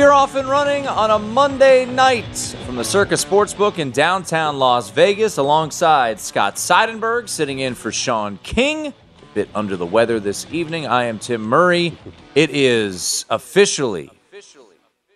We are off and running on a Monday night from the Circus Sportsbook in downtown Las Vegas alongside Scott Seidenberg sitting in for Sean King. A bit under the weather this evening. I am Tim Murray. It is officially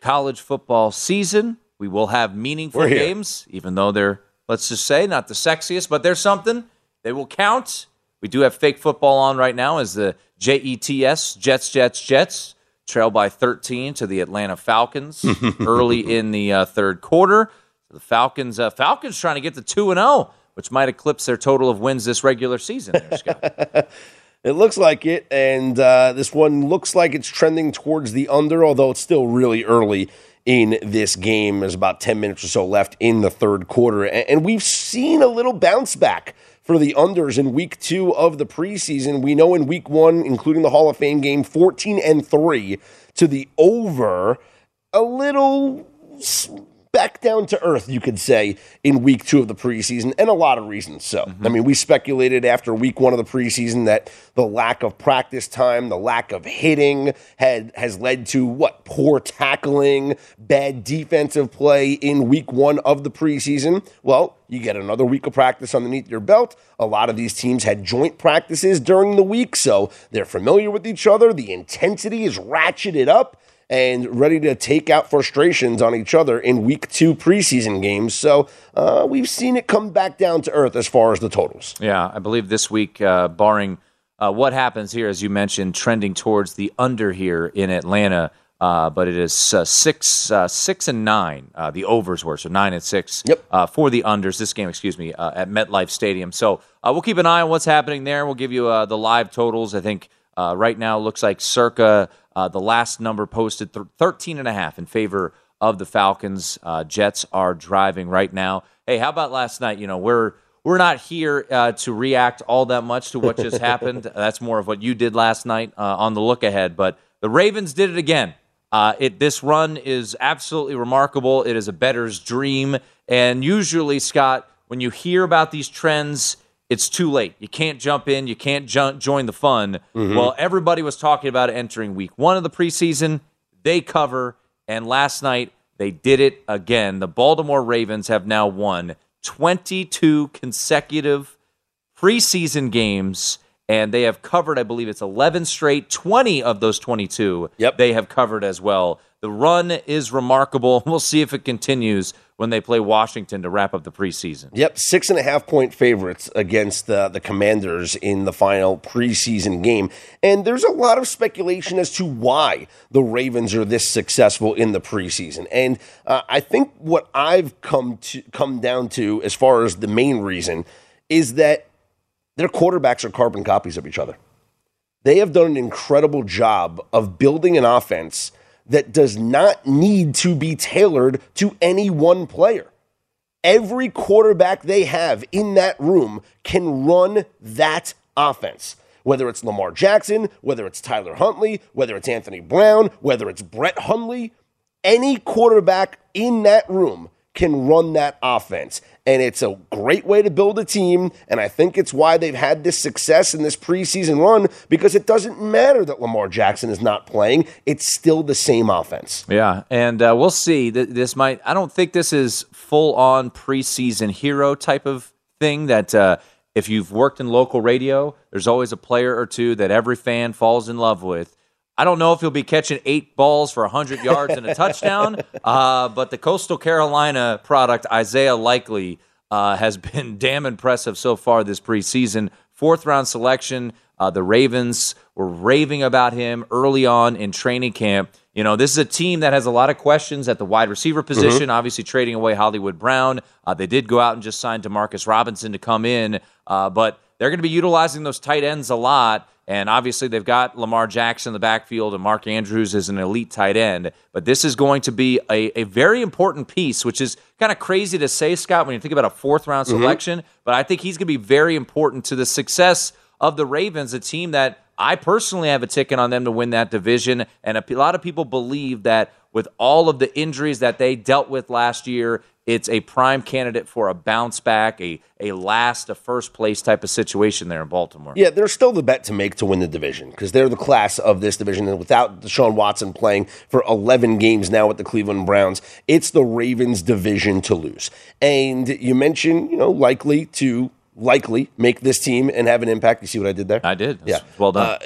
college football season. We will have meaningful games, even though they're, let's just say, not the sexiest, but they're something. They will count. We do have fake football on right now as the JETS, Jets, Jets, Jets trail by 13 to the Atlanta Falcons early in the uh, third quarter. The Falcons, uh, Falcons trying to get to two and zero, which might eclipse their total of wins this regular season. There. It looks like it, and uh, this one looks like it's trending towards the under, although it's still really early in this game. There's about 10 minutes or so left in the third quarter, and, and we've seen a little bounce back for the unders in week two of the preseason. We know in week one, including the Hall of Fame game, 14 and 3 to the over, a little back down to earth, you could say, in week two of the preseason, and a lot of reasons so. Mm-hmm. I mean, we speculated after week one of the preseason that the lack of practice time, the lack of hitting had has led to what poor tackling, bad defensive play in week one of the preseason. Well, you get another week of practice underneath your belt. A lot of these teams had joint practices during the week, so they're familiar with each other. The intensity is ratcheted up and ready to take out frustrations on each other in week two preseason games. So uh, we've seen it come back down to earth as far as the totals. Yeah, I believe this week, uh, barring uh, what happens here, as you mentioned, trending towards the under here in Atlanta. Uh, but it is uh, six, uh, six and nine. Uh, the overs were so nine and six. Yep. Uh, for the unders, this game, excuse me, uh, at MetLife Stadium. So uh, we'll keep an eye on what's happening there. We'll give you uh, the live totals. I think uh, right now looks like circa uh, the last number posted th- 13 and a half in favor of the Falcons. Uh, Jets are driving right now. Hey, how about last night? You know, we're we're not here uh, to react all that much to what just happened. That's more of what you did last night uh, on the look ahead. But the Ravens did it again. Uh, it this run is absolutely remarkable. It is a bettor's dream. And usually, Scott, when you hear about these trends, it's too late. You can't jump in. You can't jo- join the fun. Mm-hmm. Well, everybody was talking about entering week one of the preseason. They cover, and last night they did it again. The Baltimore Ravens have now won 22 consecutive preseason games, and they have covered, I believe it's 11 straight. 20 of those 22 Yep. they have covered as well. The run is remarkable. We'll see if it continues when they play Washington to wrap up the preseason. Yep, six and a half point favorites against uh, the Commanders in the final preseason game. And there's a lot of speculation as to why the Ravens are this successful in the preseason. And uh, I think what I've come to come down to as far as the main reason is that their quarterbacks are carbon copies of each other. They have done an incredible job of building an offense that does not need to be tailored to any one player. Every quarterback they have in that room can run that offense. Whether it's Lamar Jackson, whether it's Tyler Huntley, whether it's Anthony Brown, whether it's Brett Hundley, any quarterback in that room can run that offense. And it's a great way to build a team. And I think it's why they've had this success in this preseason run because it doesn't matter that Lamar Jackson is not playing. It's still the same offense. Yeah. And uh, we'll see. This might, I don't think this is full on preseason hero type of thing that. Uh, if you've worked in local radio, there's always a player or two that every fan falls in love with. I don't know if he'll be catching eight balls for 100 yards and a touchdown, uh, but the Coastal Carolina product, Isaiah Likely, uh, has been damn impressive so far this preseason. Fourth round selection. Uh, the Ravens were raving about him early on in training camp. You know, this is a team that has a lot of questions at the wide receiver mm-hmm. position, mm-hmm. obviously trading away Hollywood Brown. Uh, they did go out and just sign Demarcus Robinson to come in, uh, but they're going to be utilizing those tight ends a lot. And obviously, they've got Lamar Jackson in the backfield, and Mark Andrews is an elite tight end. But this is going to be a, a very important piece, which is kind of crazy to say, Scott, when you think about a fourth round mm-hmm. selection. Mm-hmm. But I think he's going to be very important to the success of the Ravens, a team that I personally have a ticket on them to win that division. And a lot of people believe that with all of the injuries that they dealt with last year, it's a prime candidate for a bounce back, a, a last, a first place type of situation there in Baltimore. Yeah, they're still the bet to make to win the division because they're the class of this division. And without Deshaun Watson playing for 11 games now with the Cleveland Browns, it's the Ravens' division to lose. And you mentioned, you know, likely to likely make this team and have an impact. You see what I did there? I did. That's yeah. Well done. Uh,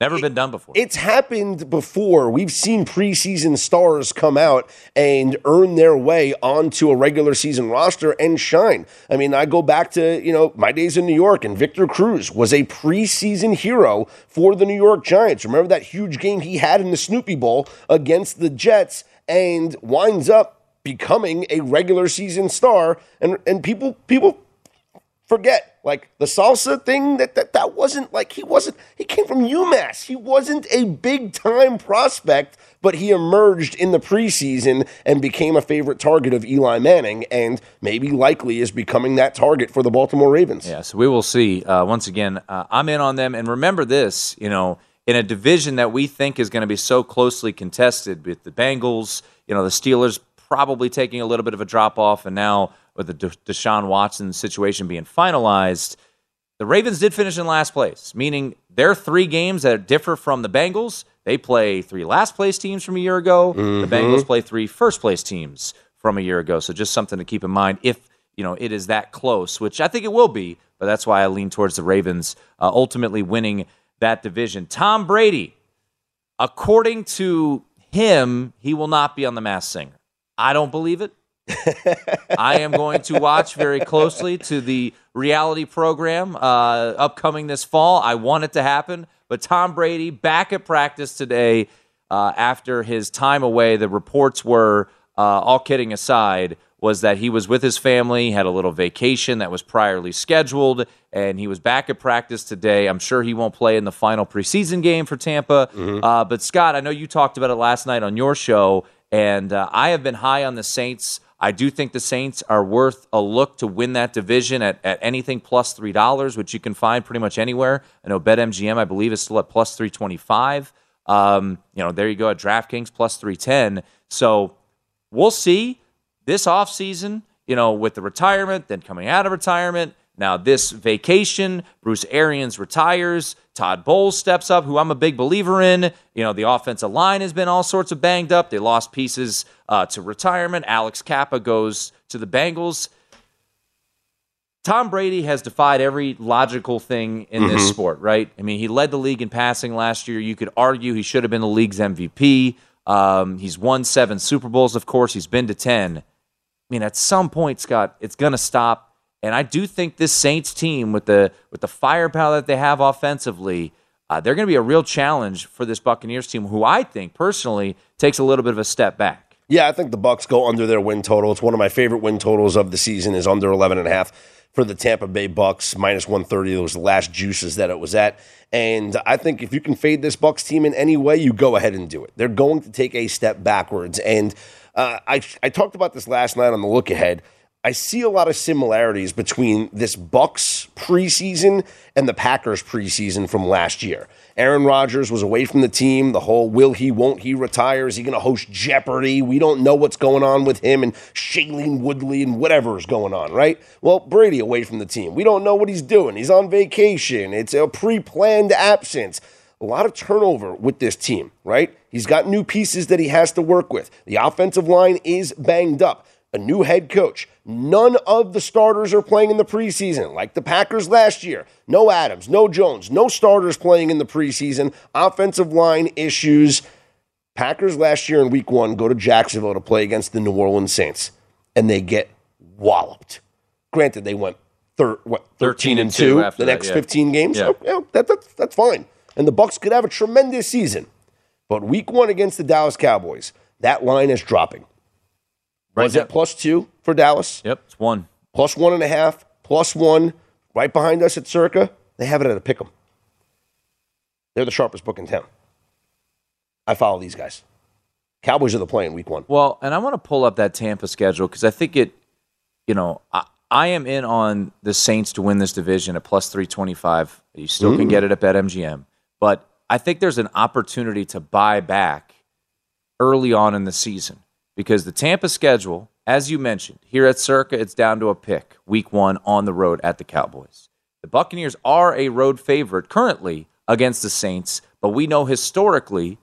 Never been done before. It's happened before. We've seen preseason stars come out and earn their way onto a regular season roster and shine. I mean, I go back to, you know, my days in New York and Victor Cruz was a preseason hero for the New York Giants. Remember that huge game he had in the Snoopy Bowl against the Jets and winds up becoming a regular season star and and people people forget like the salsa thing that, that that wasn't like he wasn't he came from UMass. He wasn't a big time prospect, but he emerged in the preseason and became a favorite target of Eli Manning and maybe likely is becoming that target for the Baltimore Ravens. Yeah, so we will see. Uh, once again, uh, I'm in on them and remember this, you know, in a division that we think is going to be so closely contested with the Bengals, you know, the Steelers probably taking a little bit of a drop off and now with the Deshaun Watson situation being finalized, the Ravens did finish in last place, meaning their three games that differ from the Bengals. They play three last place teams from a year ago. Mm-hmm. The Bengals play three first place teams from a year ago. So just something to keep in mind if you know it is that close, which I think it will be. But that's why I lean towards the Ravens uh, ultimately winning that division. Tom Brady, according to him, he will not be on the Masked Singer. I don't believe it. I am going to watch very closely to the reality program uh, upcoming this fall. I want it to happen. But Tom Brady back at practice today uh, after his time away. The reports were, uh, all kidding aside, was that he was with his family, had a little vacation that was priorly scheduled, and he was back at practice today. I'm sure he won't play in the final preseason game for Tampa. Mm-hmm. Uh, but Scott, I know you talked about it last night on your show, and uh, I have been high on the Saints I do think the Saints are worth a look to win that division at, at anything plus three dollars, which you can find pretty much anywhere. I know BetMGM, I believe, is still at plus three twenty five. Um, you know, there you go at DraftKings plus three ten. So we'll see this offseason, you know, with the retirement, then coming out of retirement. Now, this vacation, Bruce Arians retires. Todd Bowles steps up, who I'm a big believer in. You know, the offensive line has been all sorts of banged up. They lost pieces uh, to retirement. Alex Cappa goes to the Bengals. Tom Brady has defied every logical thing in mm-hmm. this sport, right? I mean, he led the league in passing last year. You could argue he should have been the league's MVP. Um, he's won seven Super Bowls, of course. He's been to 10. I mean, at some point, Scott, it's going to stop and I do think this Saints team, with the with the firepower that they have offensively, uh, they're going to be a real challenge for this Buccaneers team, who I think personally takes a little bit of a step back. Yeah, I think the Bucks go under their win total. It's one of my favorite win totals of the season is under 11 and a half for the Tampa Bay Bucks minus 130. It was the last juices that it was at. And I think if you can fade this Bucks team in any way, you go ahead and do it. They're going to take a step backwards. And uh, I, I talked about this last night on the look ahead. I see a lot of similarities between this Bucks preseason and the Packers preseason from last year. Aaron Rodgers was away from the team. The whole will he, won't he retire? Is he going to host Jeopardy? We don't know what's going on with him and Shailene Woodley and whatever is going on, right? Well, Brady away from the team. We don't know what he's doing. He's on vacation. It's a pre planned absence. A lot of turnover with this team, right? He's got new pieces that he has to work with. The offensive line is banged up a new head coach. None of the starters are playing in the preseason, like the Packers last year. No Adams, no Jones, no starters playing in the preseason. Offensive line issues. Packers last year in week one go to Jacksonville to play against the New Orleans Saints, and they get walloped. Granted, they went thir- what, 13, 13 and 2, the that, next yeah. 15 games. Yeah. Oh, so, that, that's, that's fine. And the Bucks could have a tremendous season. But week one against the Dallas Cowboys, that line is dropping. Right Was now- it plus two for Dallas? Yep, it's one. Plus one and a half, plus one, right behind us at Circa. They have it at a pick 'em. They're the sharpest book in town. I follow these guys. Cowboys are the play in week one. Well, and I want to pull up that Tampa schedule because I think it, you know, I, I am in on the Saints to win this division at plus 325. You still can get it up at BetMGM. But I think there's an opportunity to buy back early on in the season because the Tampa schedule, as you mentioned, here at Circa, it's down to a pick week one on the road at the Cowboys. The Buccaneers are a road favorite currently against the Saints, but we know historically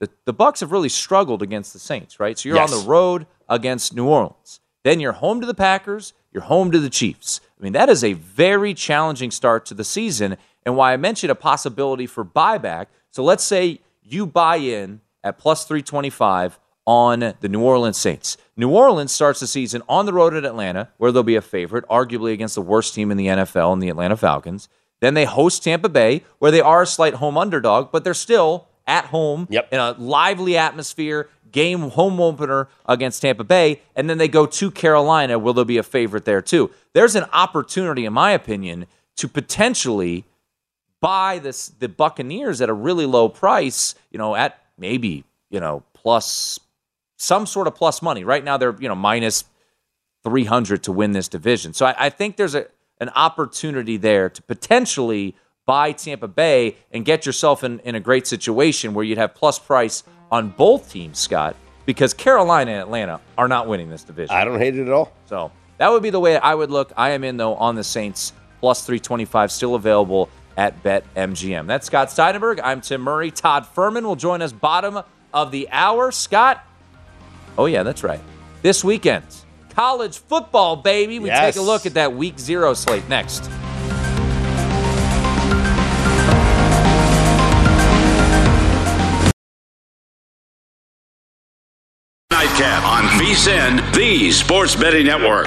the, the Bucks have really struggled against the Saints, right? So you're Yes. on the road against New Orleans. Then you're home to the Packers, you're home to the Chiefs. I mean, that is a very challenging start to the season, and why I mentioned a possibility for buyback. So let's say you buy in at plus 325 on the New Orleans Saints. New Orleans starts the season on the road at Atlanta, where they'll be a favorite, arguably against the worst team in the NFL and the Atlanta Falcons. Then they host Tampa Bay, where they are a slight home underdog, but they're still at home Yep. in a lively atmosphere, game home opener against Tampa Bay, and then they go to Carolina, where they'll be a favorite there too. There's an opportunity, in my opinion, to potentially buy this the Buccaneers at a really low price, you know, at maybe, you know, plus some sort of plus money. Right now they're, you know, minus 300 to win this division. So I, I think there's a, an opportunity there to potentially buy Tampa Bay and get yourself in, in a great situation where you'd have plus price on both teams, Scott, because Carolina and Atlanta are not winning this division. I don't hate it at all. So that would be the way I would look. I am in, though, on the Saints, plus 325, still available at BetMGM. That's Scott Steinberg. I'm Tim Murray. Todd Fuhrman will join us bottom of the hour. Scott? Oh, yeah, that's right. This weekend, college football, baby. We Yes. take a look at that week zero slate next. Nightcap on VSIN, the Sports Betting Network.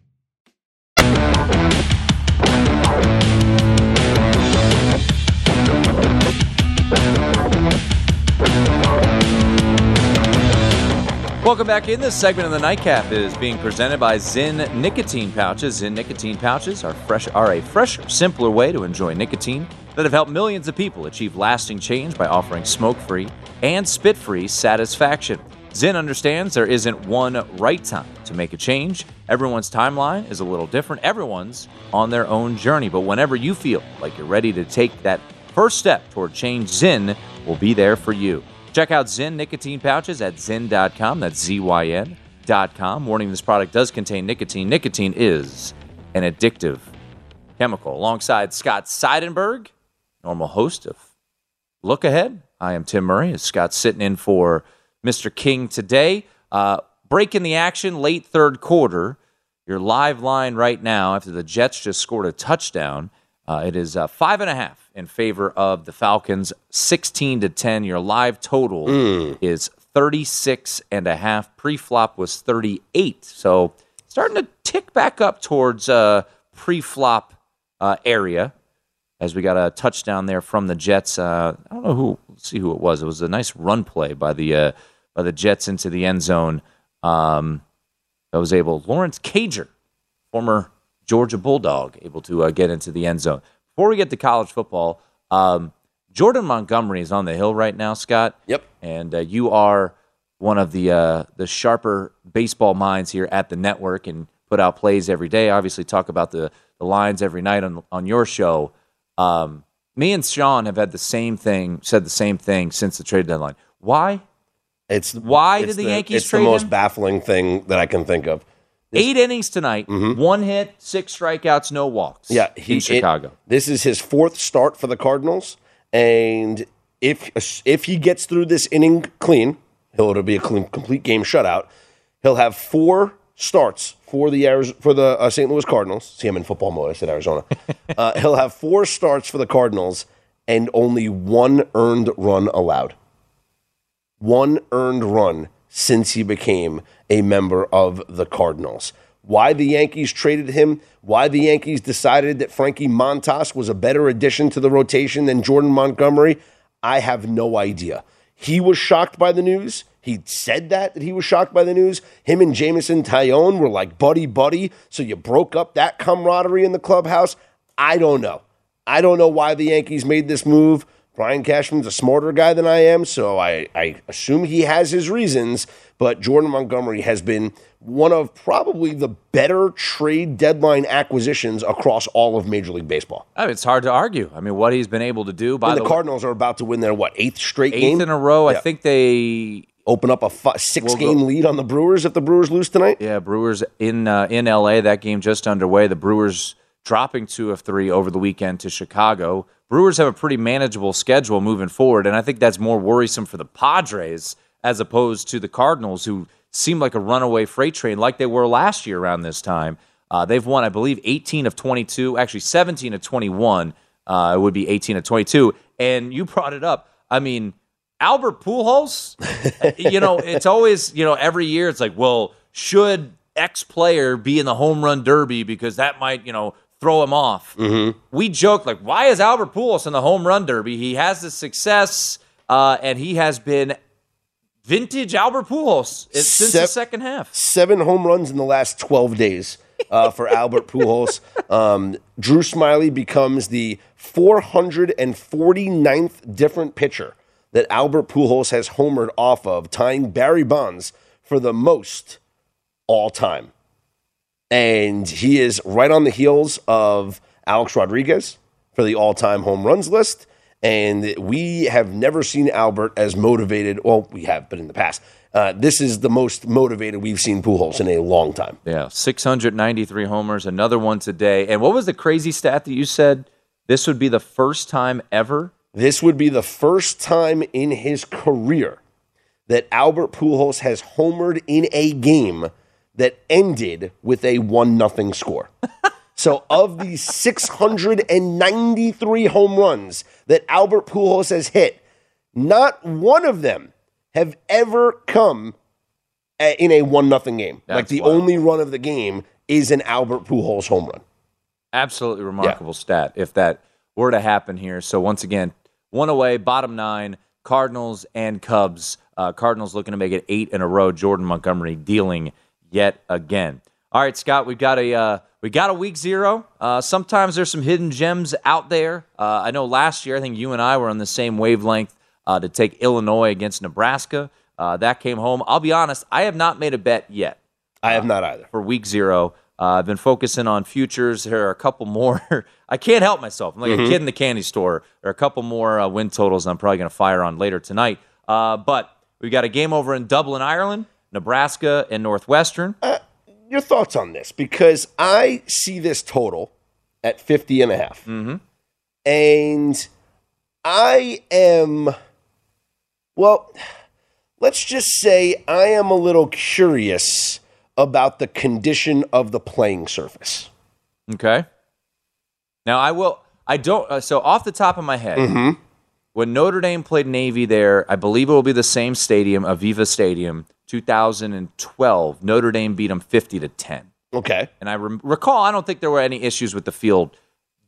Welcome back in. This segment of the Nightcap is being presented by Zyn Nicotine Pouches. Zyn Nicotine Pouches are fresh are a fresher, simpler way to enjoy nicotine that have helped millions of people achieve lasting change by offering smoke-free and spit-free satisfaction. Zyn understands there isn't one right time to make a change. Everyone's timeline is a little different. Everyone's on their own journey, but whenever you feel like you're ready to take that first step toward change, Zyn will be there for you. Check out Zyn nicotine pouches at zyn.com. That's Z Y N. nicotine.com. Warning this product does contain nicotine. Nicotine is an addictive chemical. Alongside Scott Seidenberg, normal host of Look Ahead. I am Tim Murray. Scott's sitting in for Mr. King today. Uh, breaking the action late third quarter. Your live line right now after the Jets just scored a touchdown. Uh, it is uh, five and a half in favor of the Falcons, 16 to 10. Your live total is 36 and a half. Pre-flop was 38. So starting to tick back up towards uh, pre-flop uh, area as we got a touchdown there from the Jets. Uh, I don't know who. Let's see who it was. It was a nice run play by the uh, by the Jets into the end zone. Um, that was able Lawrence Cager, former Georgia Bulldog, able to uh, get into the end zone. Before we get to college football, um, Jordan Montgomery is on the hill right now, Scott. Yep. And uh, you are one of the uh, the sharper baseball minds here at the network and put out plays every day. Obviously, talk about the the lines every night on on your show. Um, me and Sean have had the same thing, said the same thing since the trade deadline. Why? It's Why it's did the Yankees It's trade the most him? baffling thing that I can think of. Eight innings tonight, one hit, six strikeouts, no walks. Mm-hmm. Yeah, he, in it- Chicago. this is his fourth start for the Cardinals, and if if he gets through this inning clean, he'll it'll be a clean, complete game shutout. He'll have four starts for the Ariz- for the uh, St. Louis Cardinals. See, I'm in football mode. I said Arizona. uh, he'll have four starts for the Cardinals and only one earned run allowed. One earned run since he became a member of the Cardinals. Why the Yankees traded him, why the Yankees decided that Frankie Montas was a better addition to the rotation than Jordan Montgomery, I have no idea. He was shocked by the news. He said that, that he was shocked by the news. Him and Jameson Taillon were like buddy buddy. So you broke up that camaraderie in the clubhouse. I don't know. I don't know why the Yankees made this move. Brian Cashman's a smarter guy than I am, so I, I assume he has his reasons. But Jordan Montgomery has been one of probably the better trade deadline acquisitions across all of Major League Baseball. I mean, it's hard to argue. I mean, what he's been able to do. By And the, the Cardinals are about to win their what eighth straight eighth game in a row, I think they Open up a fi- six We'll game go- lead on the Brewers if the Brewers lose tonight. Yeah, Brewers in uh, in LA. That game just underway. The Brewers dropping two of three over the weekend to Chicago. Brewers have a pretty manageable schedule moving forward, and I think that's more worrisome for the Padres as opposed to the Cardinals, who seem like a runaway freight train, like they were last year around this time. Uh, they've won, I believe, 18 of 22, actually 17 of 21. Uh, it would be 18 of 22. And you brought it up. I mean, Albert Pujols, you know, it's always, you know, every year it's like, well, should X player be in the home run derby because that might, you know, throw him off. We joke like, why is Albert Pujols in the home run derby? He has the success, uh, and he has been vintage Albert Pujols since the second half. seven home runs in the last 12 days uh, for Albert Pujols. Um, Drew Smyly becomes the 449th different pitcher that Albert Pujols has homered off of, tying Barry Bonds for the most all time. And he is right on the heels of Alex Rodriguez for the all time home runs list. And we have never seen Albert as motivated. Well, we have, but in the past. Uh, this is the most motivated we've seen Pujols in a long time. Yeah, 693 homers, another one today. And what was the crazy stat that you said? This would be the first time ever This would be the first time in his career that Albert Pujols has homered in a game that ended with a 1 nothing score. so, of the 693 home runs that Albert Pujols has hit, not one of them have ever come a- in a 1 nothing game. like the wild. only run of the game is an Albert Pujols home run. absolutely remarkable stat if that were to happen here. So once again, one away, bottom nine, Cardinals and Cubs. Uh, Cardinals looking to make it eight in a row. Jordan Montgomery dealing yet again. All right, Scott, we've got a uh, we got a week zero. Uh, sometimes there's some hidden gems out there. Uh, I know last year, I think you and I were on the same wavelength uh, to take Illinois against Nebraska. Uh, that came home. I'll be honest, I have not made a bet yet I have not either. for week zero. Uh, I've been focusing on futures. There are a couple more. I can't help myself. I'm like a kid in the candy store. There are a couple more uh, win totals I'm probably going to fire on later tonight. Uh, but we've got a game over in Dublin, Ireland. Nebraska and Northwestern. Your thoughts on this? Because I see this total at 50 and a half. Mm-hmm. And I am, well, let's just say I am a little curious about the condition of the playing surface. Okay. Now I will. I don't. Uh, so off the top of my head, Mm-hmm. when Notre Dame played Navy there, I believe it will be the same stadium, Aviva Stadium, 2012. Notre Dame beat them 50 to 10. Okay. And I rem- recall, I don't think there were any issues with the field.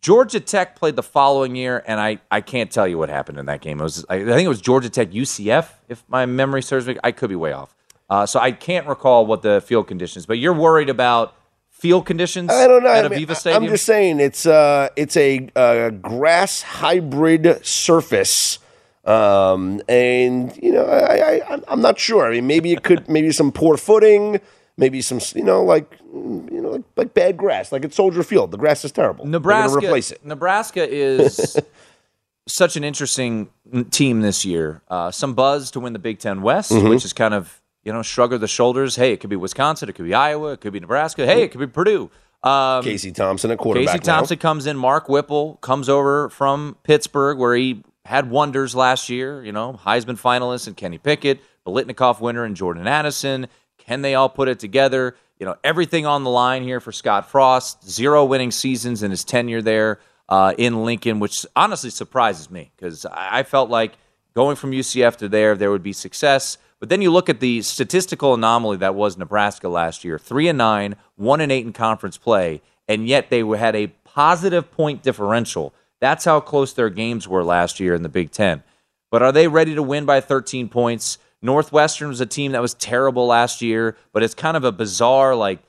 Georgia Tech played the following year, and I, I can't tell you what happened in that game. It was I, I think it was Georgia Tech UCF, if my memory serves me. I could be way off. Uh, so I can't recall what the field conditions. But you're worried about field conditions I don't know. at I mean, Aviva Stadium? I'm just saying it's uh it's a uh, grass hybrid surface. Um, and you know, I, I I'm- not sure. I mean, maybe it could maybe some poor footing, maybe some you know like you know like, like bad grass, like at Soldier Field. The grass is terrible. Nebraska replace it. Nebraska is such an interesting team this year. Uh, some buzz to win the Big Ten West, Mm-hmm. which is kind of you know shrug of the shoulders. Hey, it could be Wisconsin, it could be Iowa, it could be Nebraska. Hey, it could be Purdue. Um, Casey Thompson at quarterback. Casey Thompson comes in. Mark Whipple comes over from Pittsburgh, where he had wonders last year. You know, Heisman finalist and Kenny Pickett, Biletnikoff winner and Jordan Addison. Can they all put it together? You know, everything on the line here for Scott Frost. Zero winning seasons in his tenure there uh, in Lincoln, which honestly surprises me because I I felt like going from UCF to there, there would be success. But then you look at the statistical anomaly that was Nebraska last year: three and nine, one and eight in conference play, and yet they had a positive point differential. That's how close their games were last year in the Big Ten. But are they ready to win by 13 points? Northwestern was a team that was terrible last year, but it's kind of a bizarre, like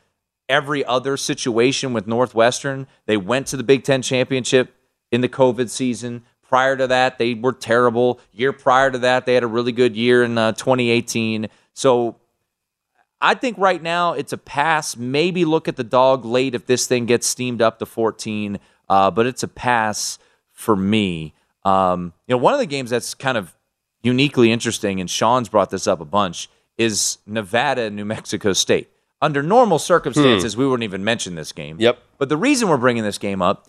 every other situation with Northwestern. They went to the Big Ten championship in the COVID season. Prior to that, they were terrible. Year prior to that, they had a really good year in uh, 2018. So I think right now it's a pass. Maybe look at the dog late if this thing gets steamed up to 14, uh, but it's a pass for me. Um, you know, one of the games that's kind of uniquely interesting, and Sean's brought this up a bunch, is Nevada and New Mexico State. Under normal circumstances, we wouldn't even mention this game. Yep. But the reason we're bringing this game up,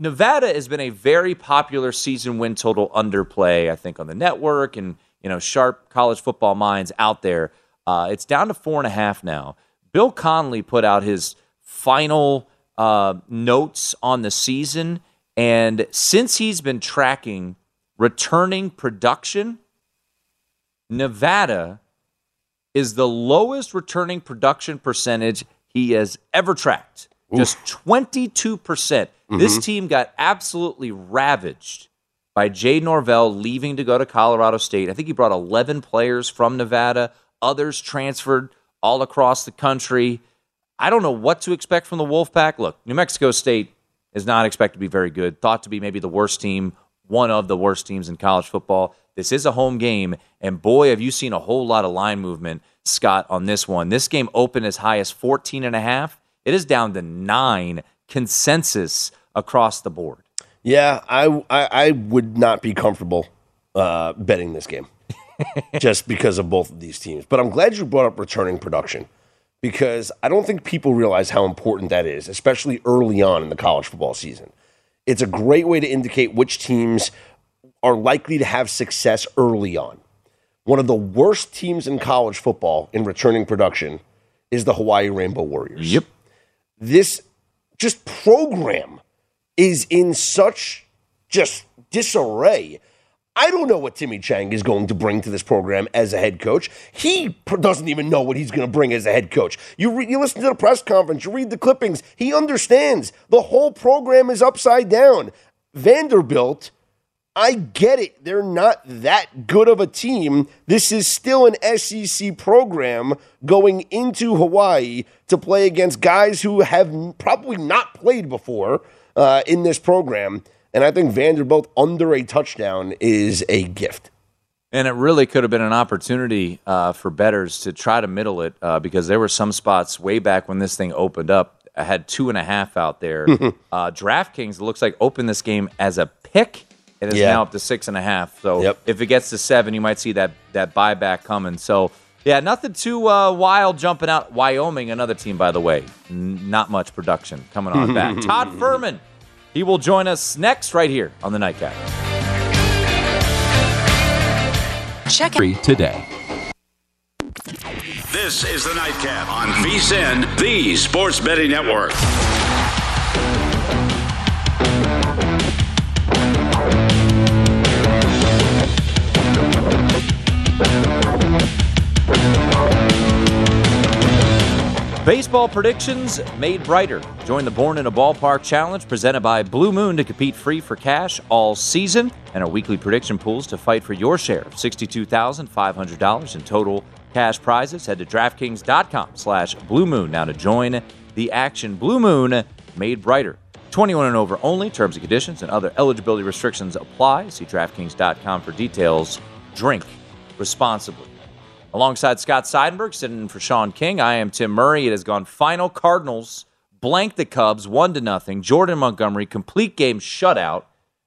Nevada has been a very popular season win total underplay, I think, on the network and you know sharp college football minds out there. Uh, it's down to four and a half now. Bill Conley put out his final uh, notes on the season, and since he's been tracking returning production, Nevada is the lowest returning production percentage he has ever tracked. Just 22%. percent This team got absolutely ravaged by Jay Norvell leaving to go to Colorado State. I think he brought 11 players from Nevada, others transferred all across the country. I don't know what to expect from the Wolfpack. Look, New Mexico State is not expected to be very good, thought to be maybe the worst team, one of the worst teams in college football. This is a home game, and boy, have you seen a whole lot of line movement, Scott, on this one. This game opened as high as 14 and a half. It is down to nine consensus across the board. Yeah, I, I I would not be comfortable uh, betting this game just because of both of these teams. But I'm glad you brought up returning production because I don't think people realize how important that is, especially early on in the college football season. It's a great way to indicate which teams are likely to have success early on. One of the worst teams in college football in returning production is the Hawaii Rainbow Warriors Yep. this just program is in such just disarray. I don't know what Timmy Chang is going to bring to this program as a head coach. He doesn't even know what he's going to bring as a head coach. You re- you listen to the press conference, you read the clippings. He understands the whole program is upside down. Vanderbilt I get it. They're not that good of a team. This is still an SEC program going into Hawaii to play against guys who have probably not played before uh, in this program. And I think Vanderbilt under a touchdown is a gift. And it really could have been an opportunity uh, for betters to try to middle it uh, because there were some spots way back when this thing opened up. I had two and a half out there. uh, DraftKings looks like opened this game as a pick. It is Yeah. now up to six and a half. So Yep. if it gets to seven, you might see that that buyback coming. So Yeah, nothing too uh, wild jumping out. Wyoming, another team, by the way. N- not much production coming on back. Todd Fuhrman, he will join us next right here on the Nightcap. Check it today. This is the Nightcap on VSIN, the Sports Betting Network. Baseball predictions made brighter. Join the Born in a Ballpark Challenge presented by Blue Moon to compete free for cash all season and our weekly prediction pools to fight for your share of $62,500 in total cash prizes. Head to DraftKings.com slash Blue Moon now to join the action. Blue Moon made brighter. 21 and over only. Terms and conditions and other eligibility restrictions apply. See DraftKings.com for details. Drink responsibly. Alongside Scott Seidenberg, sitting in for Sean King, I am Tim Murray. It has gone final Cardinals blank the Cubs one to nothing. Jordan Montgomery complete game shutout.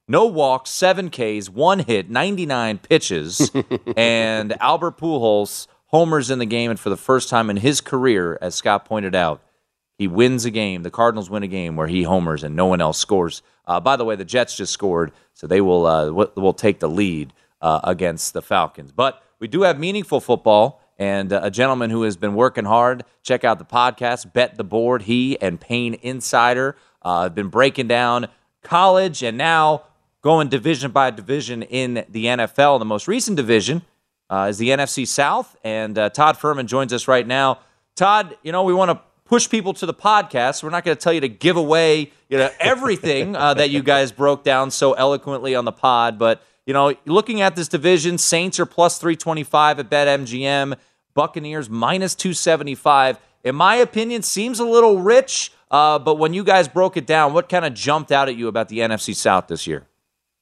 No walks, seven Ks, one hit, 99 pitches, and Albert Pujols homers in the game. And for the first time in his career, as Scott pointed out, he wins a game. The Cardinals win a game where he homers and no one else scores. Uh, by the way, the Jets just scored, so they will uh, will take the lead uh, against the Falcons. But we do have meaningful football and uh, a gentleman who has been working hard. Check out the podcast, Bet the Board. He and Payne Insider uh, have been breaking down college and now going division by division in the NFL. The most recent division uh, is the NFC South, and uh, Todd Fuhrman joins us right now. Todd, you know, we want to push people to the podcast. We're not going to tell you to give away, you know, everything uh, that you guys broke down so eloquently on the pod, but you know, looking at this division, Saints are plus 325 at BetMGM, Buccaneers minus 275. In my opinion, seems a little rich. Uh, but when you guys broke it down, what kind of jumped out at you about the NFC South this year?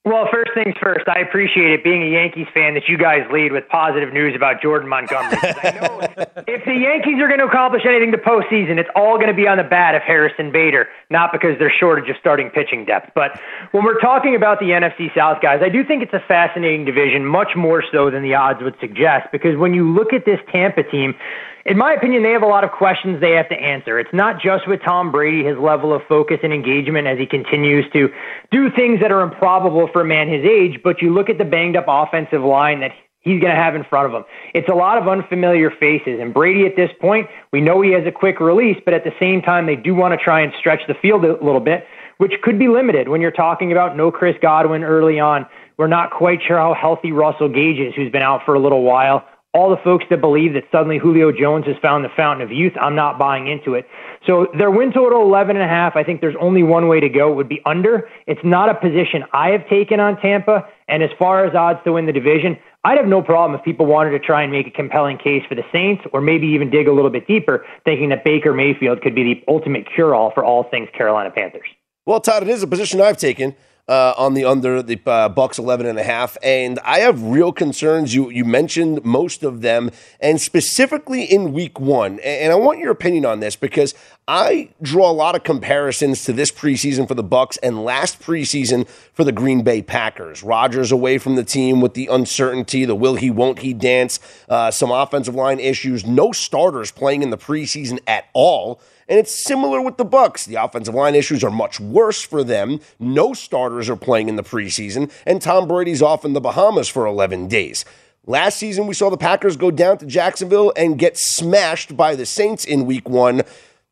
Well, first things first, I appreciate it being a Yankees fan that you guys lead with positive news about Jordan Montgomery. I know if the Yankees are going to accomplish anything to postseason, it's all going to be on the bat of Harrison Bader, not because there's shortage of starting pitching depth. But when we're talking about the NFC South, guys, I do think it's a fascinating division, much more so than the odds would suggest, because when you look at this Tampa team, in my opinion, they have a lot of questions they have to answer. It's not just with Tom Brady, his level of focus and engagement as he continues to do things that are improbable for a man his age, but you look at the banged up offensive line that he's going to have in front of him. It's a lot of unfamiliar faces. And Brady, at this point, we know he has a quick release, but at the same time, they do want to try and stretch the field a little bit, which could be limited when you're talking about no Chris Godwin early on. We're not quite sure how healthy Russell Gage is, who's been out for a little while all the folks that believe that suddenly Julio Jones has found the fountain of youth, I'm not buying into it. So their win total 11 and a half. I think there's only one way to go. It would be under. It's not a position I have taken on Tampa. And as far as odds to win the division, I'd have no problem if people wanted to try and make a compelling case for the Saints, or maybe even dig a little bit deeper, thinking that Baker Mayfield could be the ultimate cure-all for all things Carolina Panthers. Well, Todd, it is a position I've taken uh, on the under the uh, Bucks 11 and a half, and I have real concerns. You you mentioned most of them, and specifically in Week One, and I want your opinion on this because I draw a lot of comparisons to this preseason for the Bucks and last preseason for the Green Bay Packers. Rodgers away from the team with the uncertainty, the will he won't he dance, uh, some offensive line issues, no starters playing in the preseason at all. And it's similar with the Bucks. The offensive line issues are much worse for them. No starters are playing in the preseason, and Tom Brady's off in the Bahamas for 11 days. Last season, we saw the Packers go down to Jacksonville and get smashed by the Saints in week one.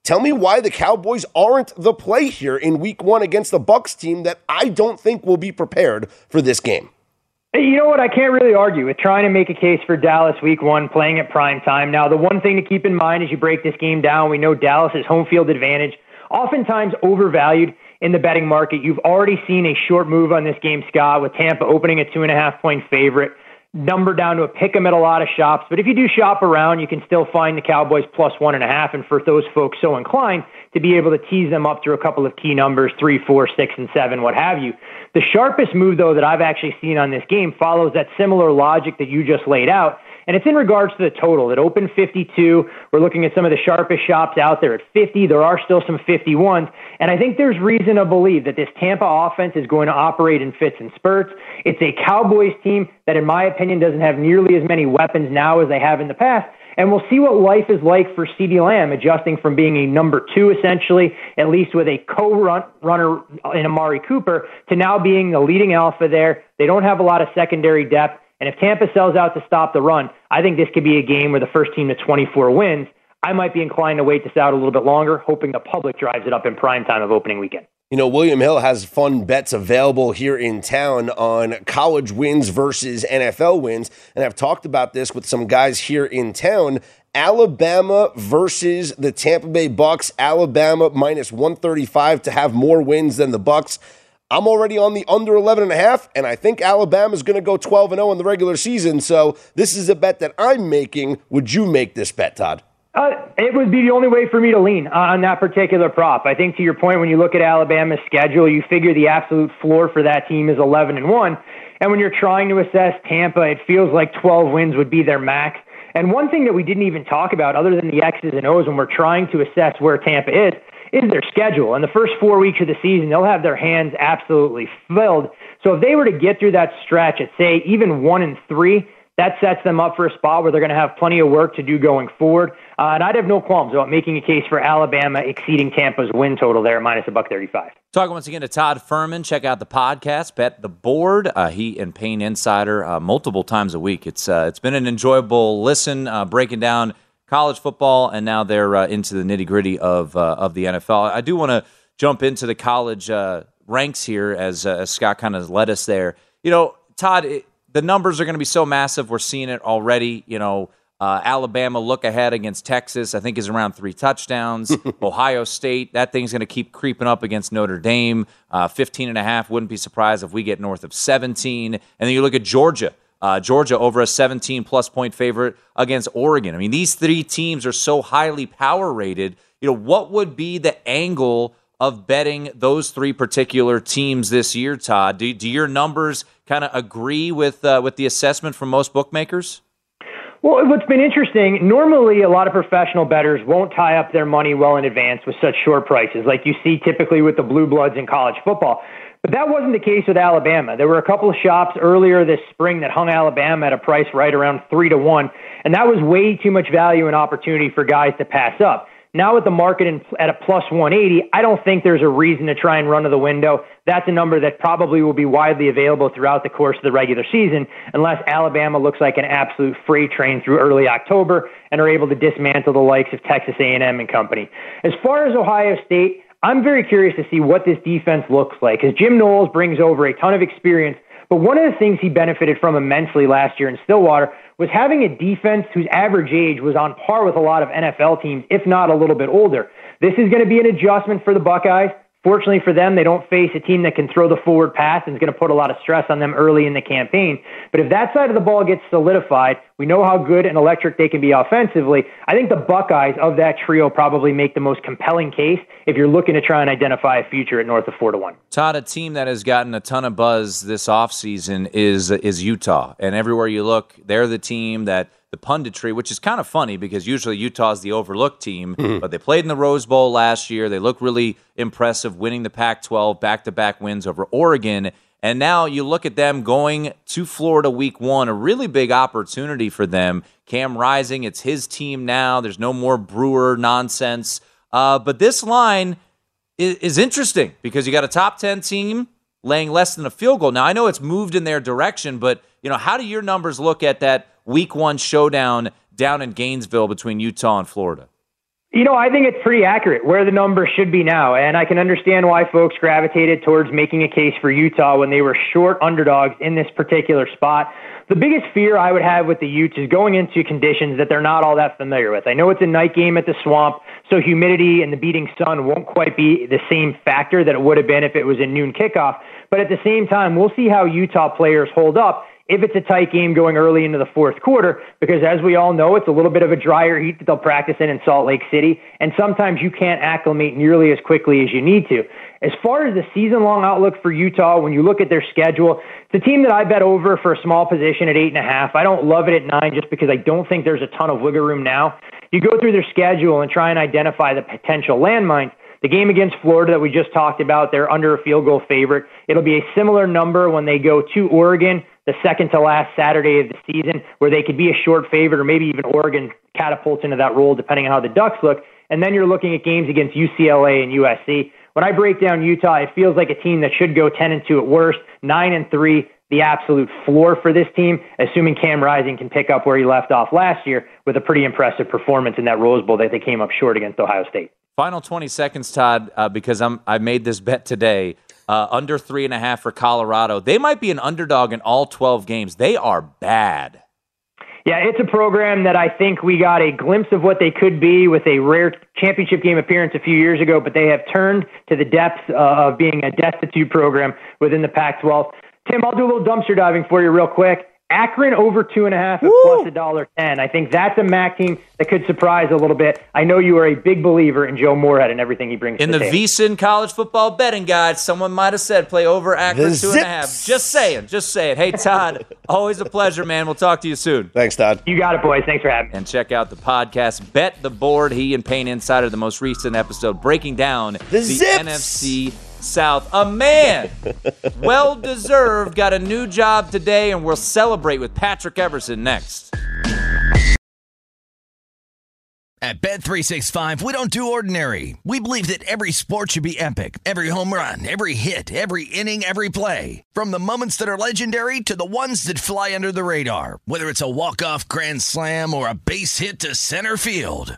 Tell me why the Cowboys aren't the play here in week one against the Bucks team that I don't think will be prepared for this game. You know what? I can't really argue with trying to make a case for Dallas week one playing at prime time. Now, the one thing to keep in mind as you break this game down, we know Dallas's home field advantage, oftentimes overvalued in the betting market. You've already seen a short move on this game, Scott, with Tampa opening a two and a half point favorite number down to a pick 'em at a lot of shops. But if you do shop around, you can still find the Cowboys plus one and a half. And for those folks so inclined to be able to tease them up through a couple of key numbers, three, four, six, and seven, what have you. The sharpest move, though, that I've actually seen on this game follows that similar logic that you just laid out. And it's in regards to the total. It opened 52. We're looking at some of the sharpest shops out there at 50. There are still some 51s. And I think there's reason to believe that this Tampa offense is going to operate in fits and spurts. It's a Cowboys team that, in my opinion, doesn't have nearly as many weapons now as they have in the past. And we'll see what life is like for CeeDee Lamb, adjusting from being a number two, essentially, at least with a co-runner in Amari Cooper, to now being the leading alpha there. They don't have a lot of secondary depth. And if Tampa sells out to stop the run, I think this could be a game where the first team to 24 wins. I might be inclined to wait this out a little bit longer, hoping the public drives it up in prime time of opening weekend. You know, William Hill has fun bets available here in town on college wins versus NFL wins. And I've talked about this with some guys here in town. Alabama versus the Tampa Bay Bucks. Alabama minus 135 to have more wins than the Bucks. I'm already on the under 11 and a half, and I think Alabama's going to go 12 and 0 in the regular season. So this is a bet that I'm making. Would you make this bet, Todd? Uh, it would be the only way for me to lean on that particular prop. I think to your point, when you look at Alabama's schedule, you figure the absolute floor for that team is 11 and one. And when you're trying to assess Tampa, it feels like 12 wins would be their max. And one thing that we didn't even talk about, other than the X's and O's, when we're trying to assess where Tampa is, is their schedule. In the first four weeks of the season, they'll have their hands absolutely filled. So if they were to get through that stretch at say even one and three, that sets them up for a spot where they're going to have plenty of work to do going forward. Uh, and I'd have no qualms about making a case for Alabama exceeding Tampa's win total there, minus a buck thirty-five. Talking once again to Todd Fuhrman. Check out the podcast, Bet the Board. Uh, he and Payne Insider uh, multiple times a week. It's uh, it's been an enjoyable listen, uh, breaking down college football, and now they're uh, into the nitty gritty of of the NFL. I do want to jump into the college ranks here as, as Scott kind of led us there. You know, Todd. It, the numbers are going to be so massive. We're seeing it already. You know, uh, Alabama look ahead against Texas, I think is around three touchdowns. Ohio State, that thing's going to keep creeping up against Notre Dame. Uh, 15 and a half, wouldn't be surprised if we get north of 17. And then you look at Georgia. Uh, Georgia over a 17 plus point favorite against Oregon. I mean, these three teams are so highly power rated. You know, what would be the angle of betting those three particular teams this year, Todd? Do, do your numbers kind of agree with uh, with the assessment from most bookmakers? Well, what's been interesting, normally a lot of professional bettors won't tie up their money well in advance with such short prices, like you see typically with the Blue Bloods in college football. But that wasn't the case with Alabama. There were a couple of shops earlier this spring that hung Alabama at a price right around three to one, and that was way too much value and opportunity for guys to pass up. Now with the market in, at a plus 180, I don't think there's a reason to try and run to the window. That's a number that probably will be widely available throughout the course of the regular season, unless Alabama looks like an absolute freight train through early October and are able to dismantle the likes of Texas A&M and company. As far as Ohio State, I'm very curious to see what this defense looks like, because Jim Knowles brings over a ton of experience. But one of the things he benefited from immensely last year in Stillwater was having a defense whose average age was on par with a lot of NFL teams, if not a little bit older. This is going to be an adjustment for the Buckeyes. Fortunately for them, they don't face a team that can throw the forward pass and is going to put a lot of stress on them early in the campaign. But if that side of the ball gets solidified, we know how good and electric they can be offensively. I think the Buckeyes of that trio probably make the most compelling case if you're looking to try and identify a future at north of 4 to 1. Todd, a team that has gotten a ton of buzz this offseason is is Utah. And everywhere you look, they're the team that – the punditry, which is kind of funny because usually Utah's the overlooked team, mm-hmm. but they played in the Rose Bowl last year. They look really impressive, winning the Pac 12 back to back wins over Oregon. And now you look at them going to Florida week one, a really big opportunity for them. Cam Rising, it's his team now. There's no more Brewer nonsense. Uh, but this line is, is interesting because you got a top 10 team laying less than a field goal. Now, I know it's moved in their direction, but you know, how do your numbers look at that week one showdown down in Gainesville between Utah and Florida? You know, I think it's pretty accurate where the numbers should be now. And I can understand why folks gravitated towards making a case for Utah when they were short underdogs in this particular spot. The biggest fear I would have with the Utes is going into conditions that they're not all that familiar with. I know it's a night game at the swamp, so humidity and the beating sun won't quite be the same factor that it would have been if it was a noon kickoff. But at the same time, we'll see how Utah players hold up if it's a tight game going early into the fourth quarter, because as we all know, it's a little bit of a drier heat that they'll practice in in Salt Lake City, and sometimes you can't acclimate nearly as quickly as you need to. As far as the season long outlook for Utah, when you look at their schedule, it's a team that I bet over for a small position at eight and a half. I don't love it at nine just because I don't think there's a ton of wiggle room now. You go through their schedule and try and identify the potential landmines. The game against Florida that we just talked about, they're under a field goal favorite. It'll be a similar number when they go to Oregon the second to last Saturday of the season, where they could be a short favorite, or maybe even Oregon catapults into that role depending on how the Ducks look. And then you're looking at games against UCLA and USC. When I break down Utah, it feels like a team that should go 10 and 2 at worst, 9 and 3 the absolute floor for this team, assuming Cam Rising can pick up where he left off last year with a pretty impressive performance in that Rose Bowl that they came up short against Ohio State. Final 20 seconds, Todd, uh, because I'm I made this bet today. Uh, under three and a half for Colorado. They might be an underdog in all 12 games. They are bad. Yeah, it's a program that I think we got a glimpse of what they could be with a rare championship game appearance a few years ago, but they have turned to the depths uh, of being a destitute program within the Pac 12. Tim, I'll do a little dumpster diving for you real quick. Akron over two and a half at plus a dollar ten. I think that's a MAC team that could surprise a little bit. I know you are a big believer in Joe Moorhead and everything he brings. In the, the VSIN college football betting guide, someone might have said play over Akron two and a half. Just saying, just saying. Hey Todd, always a pleasure, man. We'll talk to you soon. Thanks, Todd. You got it, boys. Thanks for having me. And check out the podcast, Bet the Board. He and Payne Insider, the most recent episode, breaking down the, the NFC South. A man, well deserved, got a new job today, and we'll celebrate with Patrick Everson next. At Bet365, we don't do ordinary. We believe that every sport should be epic every home run, every hit, every inning, every play. From the moments that are legendary to the ones that fly under the radar, whether it's a walk-off grand slam or a base hit to center field.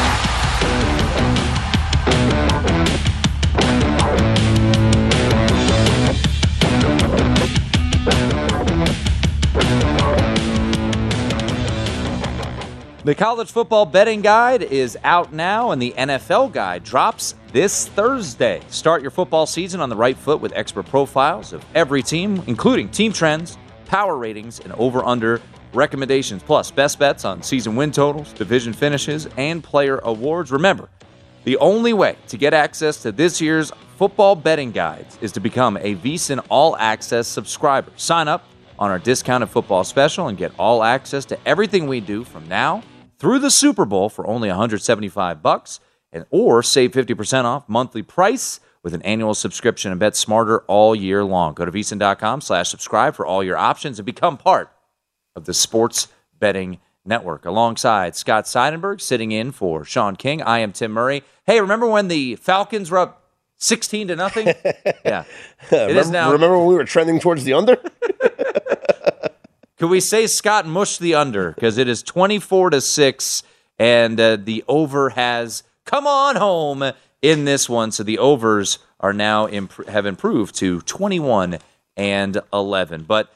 The college football betting guide is out now, and the NFL guide drops this Thursday. Start your football season on the right foot with expert profiles of every team, including team trends, power ratings, and over under recommendations, plus best bets on season win totals, division finishes, and player awards. Remember, the only way to get access to this year's football betting guides is to become a VSIN All Access subscriber. Sign up on our discounted football special and get all access to everything we do from now through the Super Bowl for only 175 bucks and or save 50% off monthly price with an annual subscription and bet smarter all year long. Go to vsin.com slash subscribe for all your options and become part of the sports betting network. Alongside Scott Seidenberg sitting in for Sean King. I am Tim Murray. Hey, remember when the Falcons were up 16 to nothing? yeah. It remember, is now. Remember when we were trending towards the under? Could we say Scott mush the under? Because it is 24 to 6 and uh, the over has come on home in this one. So the overs are now imp- have improved to 21 and 11 but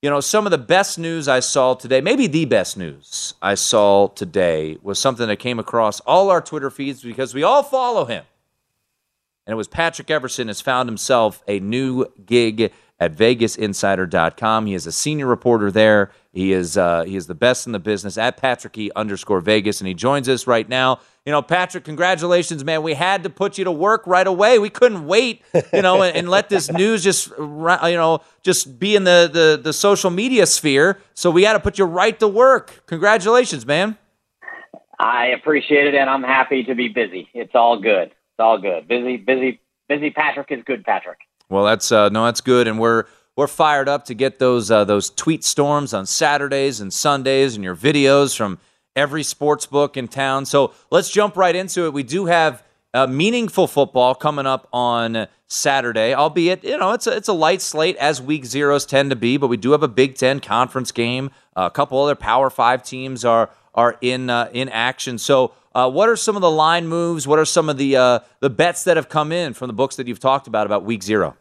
you know some of the best news I saw today maybe the best news I saw today was something that came across all our Twitter feeds because we all follow him. And it was Patrick Everson has found himself a new gig at VegasInsider.com. He is a senior reporter there. He is uh, he is the best in the business at Patrick E underscore Vegas, and he joins us right now. You know, Patrick, congratulations, man. We had to put you to work right away. We couldn't wait, you know, and, and, let this news just you know just be in the, the the social media sphere. So we had to put you right to work. Congratulations, man. I appreciate it, and I'm happy to be busy. It's all good. It's all good. Busy, busy, busy. Patrick is good. Patrick. Well, that's uh, no, that's good, and we're we're fired up to get those uh, those tweet storms on Saturdays and Sundays, and your videos from every sports book in town. So let's jump right into it. We do have uh, meaningful football coming up on Saturday, albeit you know it's a, it's a light slate as week zeros tend to be, but we do have a Big Ten conference game. A couple other Power Five teams are are in uh, in action. So, uh, what are some of the line moves? What are some of the uh, the bets that have come in from the books that you've talked about about Week Zero?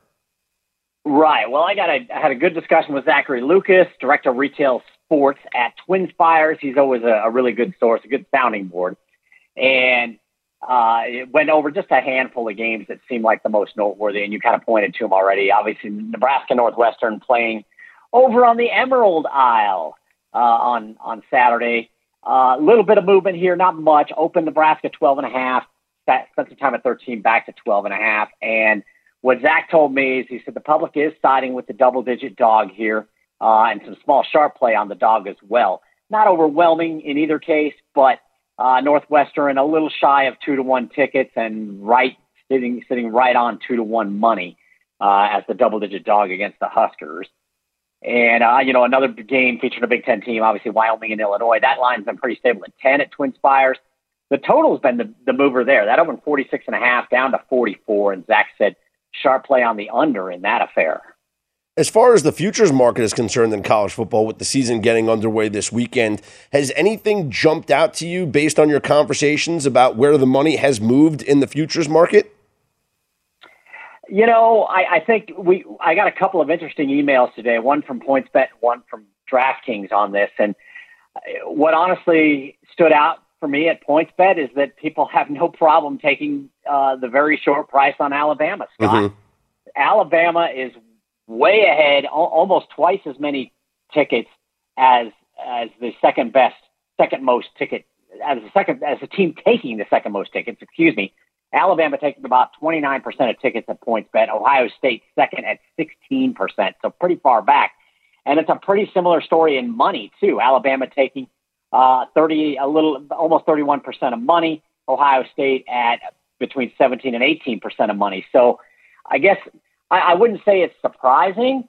Right. Well, I got a I had a good discussion with Zachary Lucas, director of retail sports at Twin Spires. He's always a, a really good source, a good sounding board, and uh, it went over just a handful of games that seemed like the most noteworthy. And you kind of pointed to them already. Obviously, Nebraska Northwestern playing over on the Emerald Isle uh, on on Saturday. A uh, little bit of movement here, not much. Open Nebraska 12 and a half. Spent some time at 13, back to 12 and a half. And what Zach told me is he said the public is siding with the double digit dog here uh, and some small sharp play on the dog as well. Not overwhelming in either case, but uh, Northwestern a little shy of two to one tickets and right sitting sitting right on two to one money uh, as the double digit dog against the Huskers. And uh, you know another game featuring a Big Ten team, obviously Wyoming and Illinois. That line's been pretty stable at ten at Twin Spires. The total's been the, the mover there. That opened 46 and a half down to 44. And Zach said sharp play on the under in that affair. As far as the futures market is concerned in college football, with the season getting underway this weekend, has anything jumped out to you based on your conversations about where the money has moved in the futures market? You know, I, I think we I got a couple of interesting emails today, one from PointsBet, one from DraftKings on this, and what honestly stood out for me at PointsBet is that people have no problem taking uh, the very short price on Alabama. Scott, mm-hmm. Alabama is way ahead, almost twice as many tickets as as the second best, second most ticket as the second as the team taking the second most tickets. Excuse me. Alabama taking about 29% of tickets at PointsBet. Ohio State second at 16%, so pretty far back. And it's a pretty similar story in money too. Alabama taking uh, 30, a little, almost 31% of money. Ohio State at between 17 and 18% of money. So I guess I, I wouldn't say it's surprising,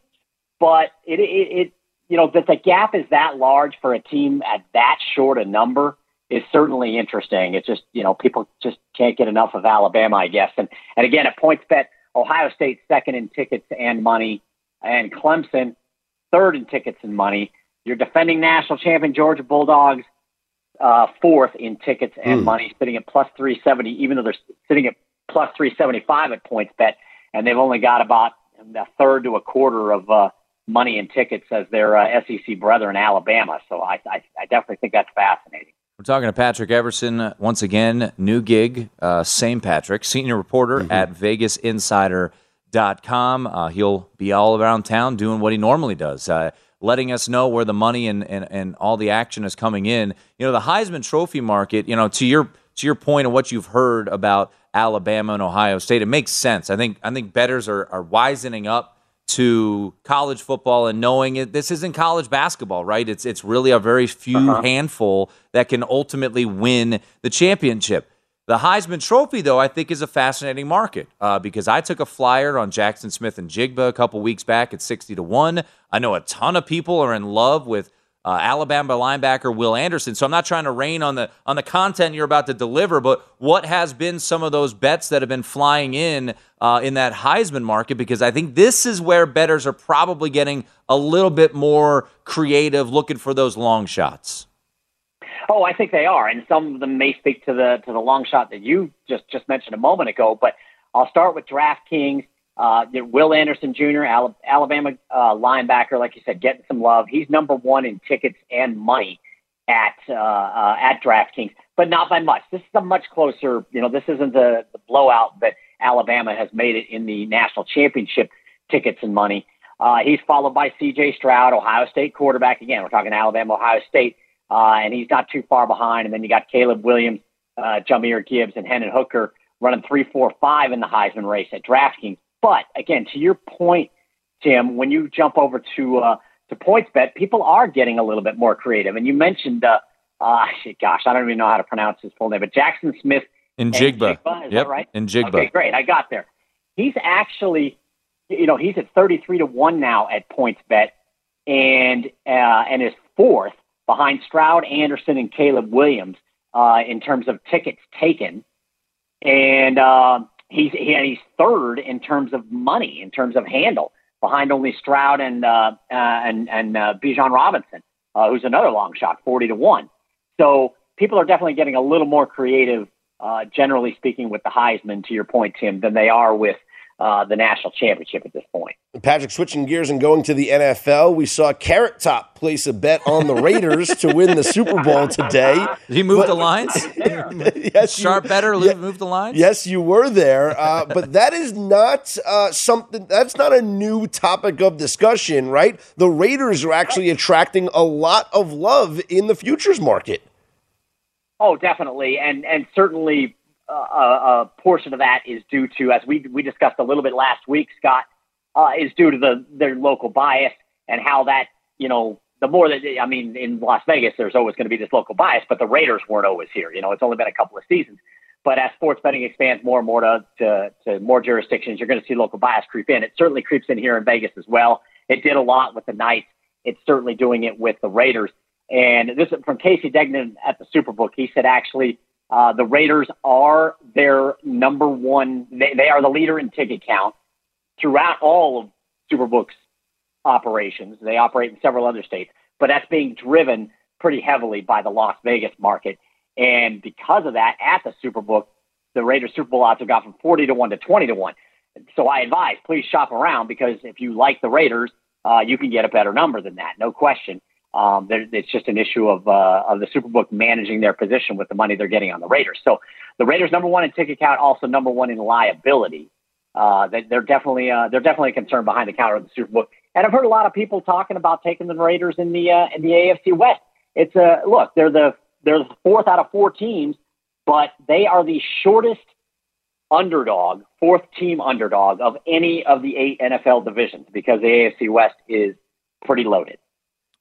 but it, it, it, you know, that the gap is that large for a team at that short a number is certainly interesting. It's just, you know, people just can't get enough of Alabama, I guess. And, and again, at PointsBet, Ohio State second in tickets and money, and Clemson third in tickets and money. Your defending national champion Georgia Bulldogs uh, fourth in tickets and mm. money, sitting at plus 370, even though they're sitting at plus 375 at PointsBet and they've only got about a third to a quarter of uh, money in tickets as their uh, SEC brethren, Alabama. So I, I, I, definitely think that's fascinating. We're talking to Patrick Everson uh, once again, new gig, uh, same Patrick, senior reporter mm-hmm. at VegasInsider.com. Uh, he'll be all around town doing what he normally does. Uh, letting us know where the money and, and, and all the action is coming in. You know, the Heisman Trophy market, you know, to your to your point of what you've heard about Alabama and Ohio State. It makes sense. I think I think betters are, are wisening up to college football and knowing it, this isn't college basketball, right? It's it's really a very few uh-huh. handful that can ultimately win the championship. The Heisman Trophy, though, I think is a fascinating market uh, because I took a flyer on Jackson Smith-Njigba a couple weeks back at sixty to one. I know a ton of people are in love with uh, Alabama linebacker Will Anderson. So I'm not trying to rain on the on the content you're about to deliver, but what has been some of those bets that have been flying in uh, in that Heisman market? Because I think this is where betters are probably getting a little bit more creative, looking for those long shots. Oh, I think they are, and some of them may speak to the to the long shot that you just just mentioned a moment ago. But I'll start with DraftKings. Uh, Will Anderson Jr., Alabama uh, linebacker, like you said, getting some love. He's number one in tickets and money at uh, uh, at DraftKings, but not by much. This is a much closer. You know, this isn't the, the blowout that Alabama has made it in the national championship tickets and money. Uh, he's followed by C.J. Stroud, Ohio State quarterback. Again, we're talking Alabama, Ohio State, uh, and he's not too far behind. And then you got Caleb Williams, uh, Jahmyr Gibbs, and Hendon Hooker running three, four, five in the Heisman race at DraftKings. But again, to your point, Tim, when you jump over to uh, to PointsBet, people are getting a little bit more creative. And you mentioned, uh, uh, gosh, I don't even know how to pronounce his full name, but Jackson Smith. Njigba is yep. that right? Njigba. Okay, great. I got there. He's actually, you know, he's at 33 to 1 now at PointsBet and, uh, and is fourth behind Stroud, Anderson, and Caleb Williams uh, in terms of tickets taken. And, uh, he's he, he's third in terms of money, in terms of handle, behind only Stroud and uh, uh, and and uh, Bijan Robinson, uh, who's another long shot, forty to one. So people are definitely getting a little more creative, uh, generally speaking, with the Heisman. To your point, Tim, than they are with uh, the national championship at this point. Patrick, switching gears and going to the NFL, we saw Carrot Top place a bet on the Raiders to win the Super Bowl today. Did he move but, the lines? yes, sharp you, better yeah, move the lines. Yes, you were there, uh, but that is not uh, something. That's not a new topic of discussion, right? The Raiders are actually attracting a lot of love in the futures market. Oh, definitely, and and certainly uh, a portion of that is due to, as we we discussed a little bit last week, Scott, uh, is due to the their local bias and how that you know the more that I mean in Las Vegas, there's always going to be this local bias, but the Raiders weren't always here. You know, it's only been a couple of seasons. But as sports betting expands more and more to, to, to more jurisdictions, you're going to see local bias creep in. It certainly creeps in here in Vegas as well. It did a lot with the Knights. It's certainly doing it with the Raiders. And this is from Casey Degnon at the Superbook. He said actually uh, the Raiders are their number one. They, they are the leader in ticket count throughout all of Superbook's operations. They operate in several other states, but that's being driven pretty heavily by the Las Vegas market. And because of that, at the Superbook, the Raiders Super Bowl odds have gone from 40 to 1 to 20 to 1. So I advise, please shop around because if you like the Raiders, uh, you can get a better number than that, no question. Um, it's just an issue of uh, of the Superbook managing their position with the money they're getting on the Raiders. So the Raiders number one in ticket count, also number one in liability. Uh, they, are definitely uh, they're definitely concerned behind the counter of the Superbook. And I've heard a lot of people talking about taking the Raiders in the uh, in the AFC West. It's a look, they're the they're the fourth out of four teams, but they are the shortest underdog, fourth team underdog of any of the eight NFL divisions because the AFC West is pretty loaded.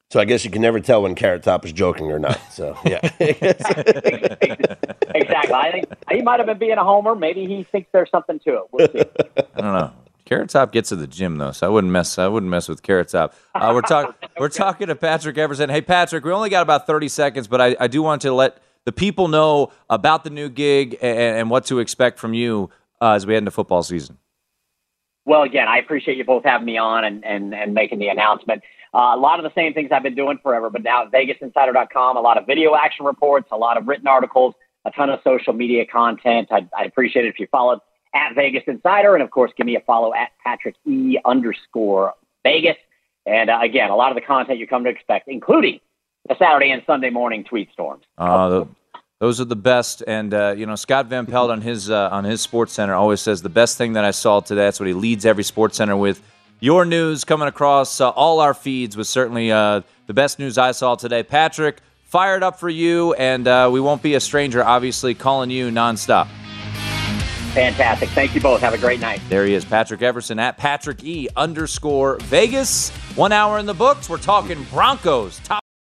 So I guess you can never tell when Carrot Top is joking or not. So yeah, exactly. I think he might have been being a homer. Maybe he thinks there's something to it. We'll I don't know. Carrot Top gets to the gym though, so I wouldn't mess. I wouldn't mess with Carrot Top. Uh, we're talking. we're talking to Patrick Everson. Hey, Patrick, we only got about thirty seconds, but I, I do want to let the people know about the new gig and, and what to expect from you uh, as we head into football season. Well, again, I appreciate you both having me on and, and, and making the announcement. Uh, a lot of the same things I've been doing forever, but now at VegasInsider.com, a lot of video action reports, a lot of written articles, a ton of social media content. I'd, I'd appreciate it if you followed at Vegas Insider, and of course, give me a follow at Patrick E underscore Vegas. And uh, again, a lot of the content you come to expect, including the Saturday and Sunday morning tweet storms. Uh, the, those are the best. And uh, you know, Scott Van Pelt on his uh, on his Sports Center always says the best thing that I saw today. That's what he leads every Sports Center with your news coming across uh, all our feeds was certainly uh, the best news I saw today. Patrick, fired up for you, and uh, we won't be a stranger, obviously, calling you nonstop. Fantastic. Thank you both. Have a great night. There he is, Patrick Everson at Patrick E underscore Vegas. One hour in the books. We're talking Broncos. Top